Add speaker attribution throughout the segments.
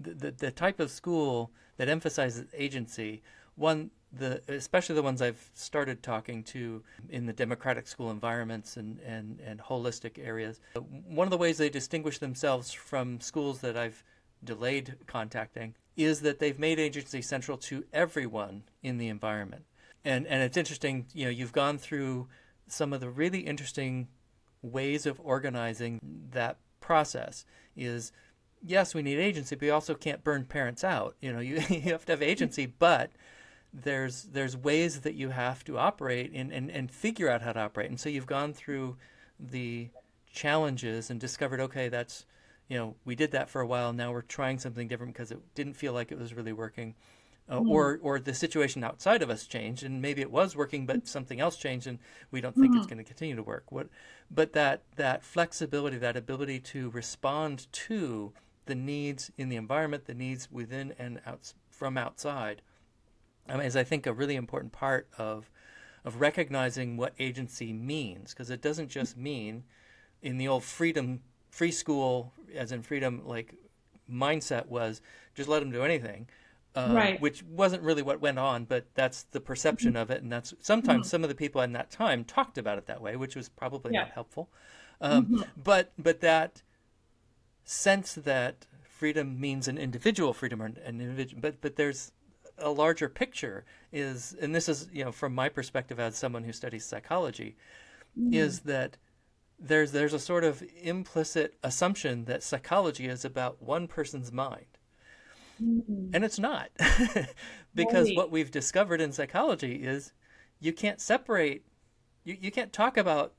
Speaker 1: the, the, type of school that emphasizes agency, one the especially the ones I've started talking to in the democratic school environments and, and, and holistic areas. One of the ways they distinguish themselves from schools that I've delayed contacting is that they've made agency central to everyone in the environment. And and it's interesting, you know, you've gone through some of the really interesting ways of organizing that process is yes, we need agency, but we also can't burn parents out. You know, you, you have to have agency, but there's there's ways that you have to operate and, and, and figure out how to operate. And so you've gone through the challenges and discovered, okay, that's you know, we did that for a while. Now we're trying something different because it didn't feel like it was really working. Uh, mm-hmm. or or the situation outside of us changed and maybe it was working but something else changed and we don't think mm-hmm. it's going to continue to work what but that that flexibility that ability to respond to the needs in the environment, the needs within and out from outside, um, is I think a really important part of of recognizing what agency means because it doesn't just mean in the old freedom free school as in freedom like mindset was just let them do anything uh, right. which wasn't really what went on but that's the perception mm-hmm. of it and that's sometimes mm-hmm. some of the people in that time talked about it that way which was probably yeah. not helpful um, mm-hmm. but but that sense that freedom means an individual freedom or an individual, but but there's a larger picture is, and this is you know from my perspective as someone who studies psychology, mm. is that there's there's a sort of implicit assumption that psychology is about one person's mind. Mm. And it's not. because right. what we've discovered in psychology is you can't separate you, you can't talk about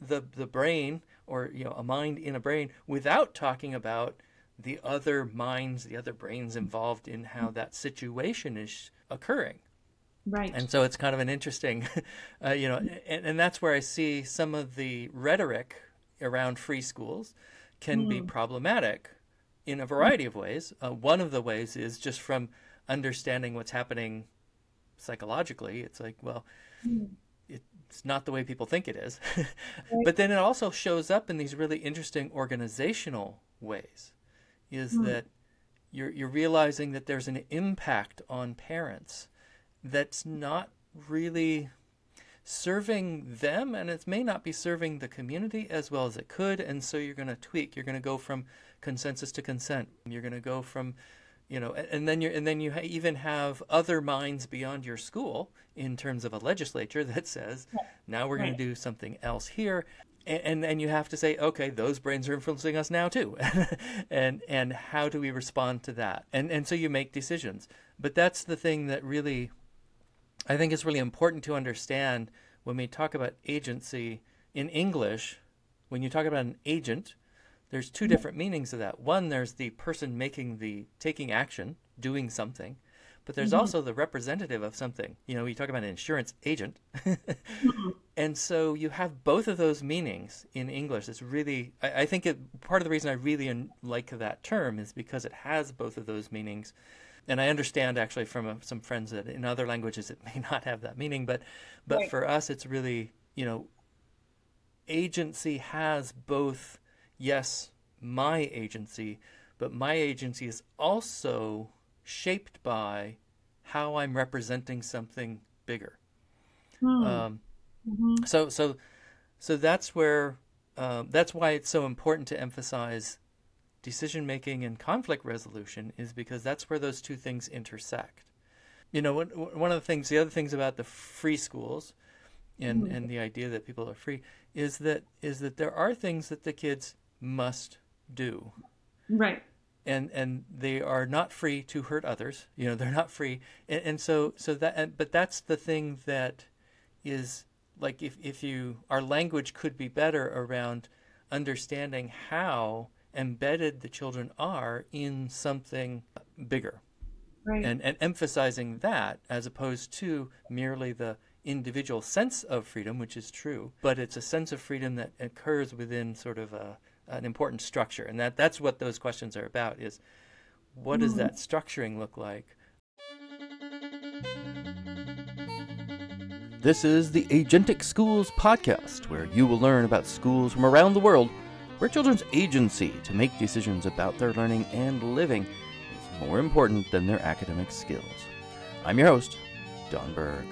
Speaker 1: the the brain or you know a mind in a brain without talking about the other minds, the other brains involved in how that situation is occurring.
Speaker 2: Right.
Speaker 1: And so it's kind of an interesting, uh, you know, and, and, that's where I see some of the rhetoric around free schools can mm. be problematic in a variety of ways. Uh, one of the ways is just from understanding what's happening psychologically. It's like, well, mm it's not the way people think it is. but then it also shows up in these really interesting organizational ways. Is mm. that you're you're realizing that there's an impact on parents that's not really serving them and it may not be serving the community as well as it could and so you're going to tweak you're going to go from consensus to consent you're going to go from you know and then you and then you even have other minds beyond your school in terms of a legislature that says now we're going to do something else here. And then you have to say okay those brains are influencing us now too. And and how do we respond to that? And and so you make decisions. But that's the thing that really i think is really important to understand when we talk about agency in english when you talk about an agent there's two different meanings of that. One, there's the person making the taking action, doing something, but there's mm-hmm. also the representative of something. You know, you talk about an insurance agent. mm-hmm. And so you have both of those meanings in English. It's really, I, I think it, part of the reason I really like that term is because it has both of those meanings. And I understand actually from uh, some friends that in other languages it may not have that meaning, but but right. for us it's really, you know, agency has both yes, my agency, but my agency is also shaped by how I'm representing something bigger. Hmm. Um, mm-hmm. So, so, so that's where uh, that's why it's so important to emphasize decision making and conflict resolution is because that's where those two things intersect. You know, one of the things, the other things about the free schools, and mm-hmm. and the idea that people are free is that is that there are things that the kids must do.
Speaker 2: Right.
Speaker 1: And and they are not free to hurt others. You know, they're not free. And, and so so that but that's the thing that is like if if you our language could be better around understanding how embedded the children are in something bigger. Right. And and emphasizing that as opposed to merely the individual sense of freedom, which is true, but it's a sense of freedom that occurs within sort of a an important structure, and that that's what those questions are about. Is what does hmm. that structuring look like? This is the Agentic Schools podcast, where you will learn about schools from around the world where children's agency to make decisions about their learning and living is
Speaker 2: more important than their academic skills. I'm your host, Don Berg.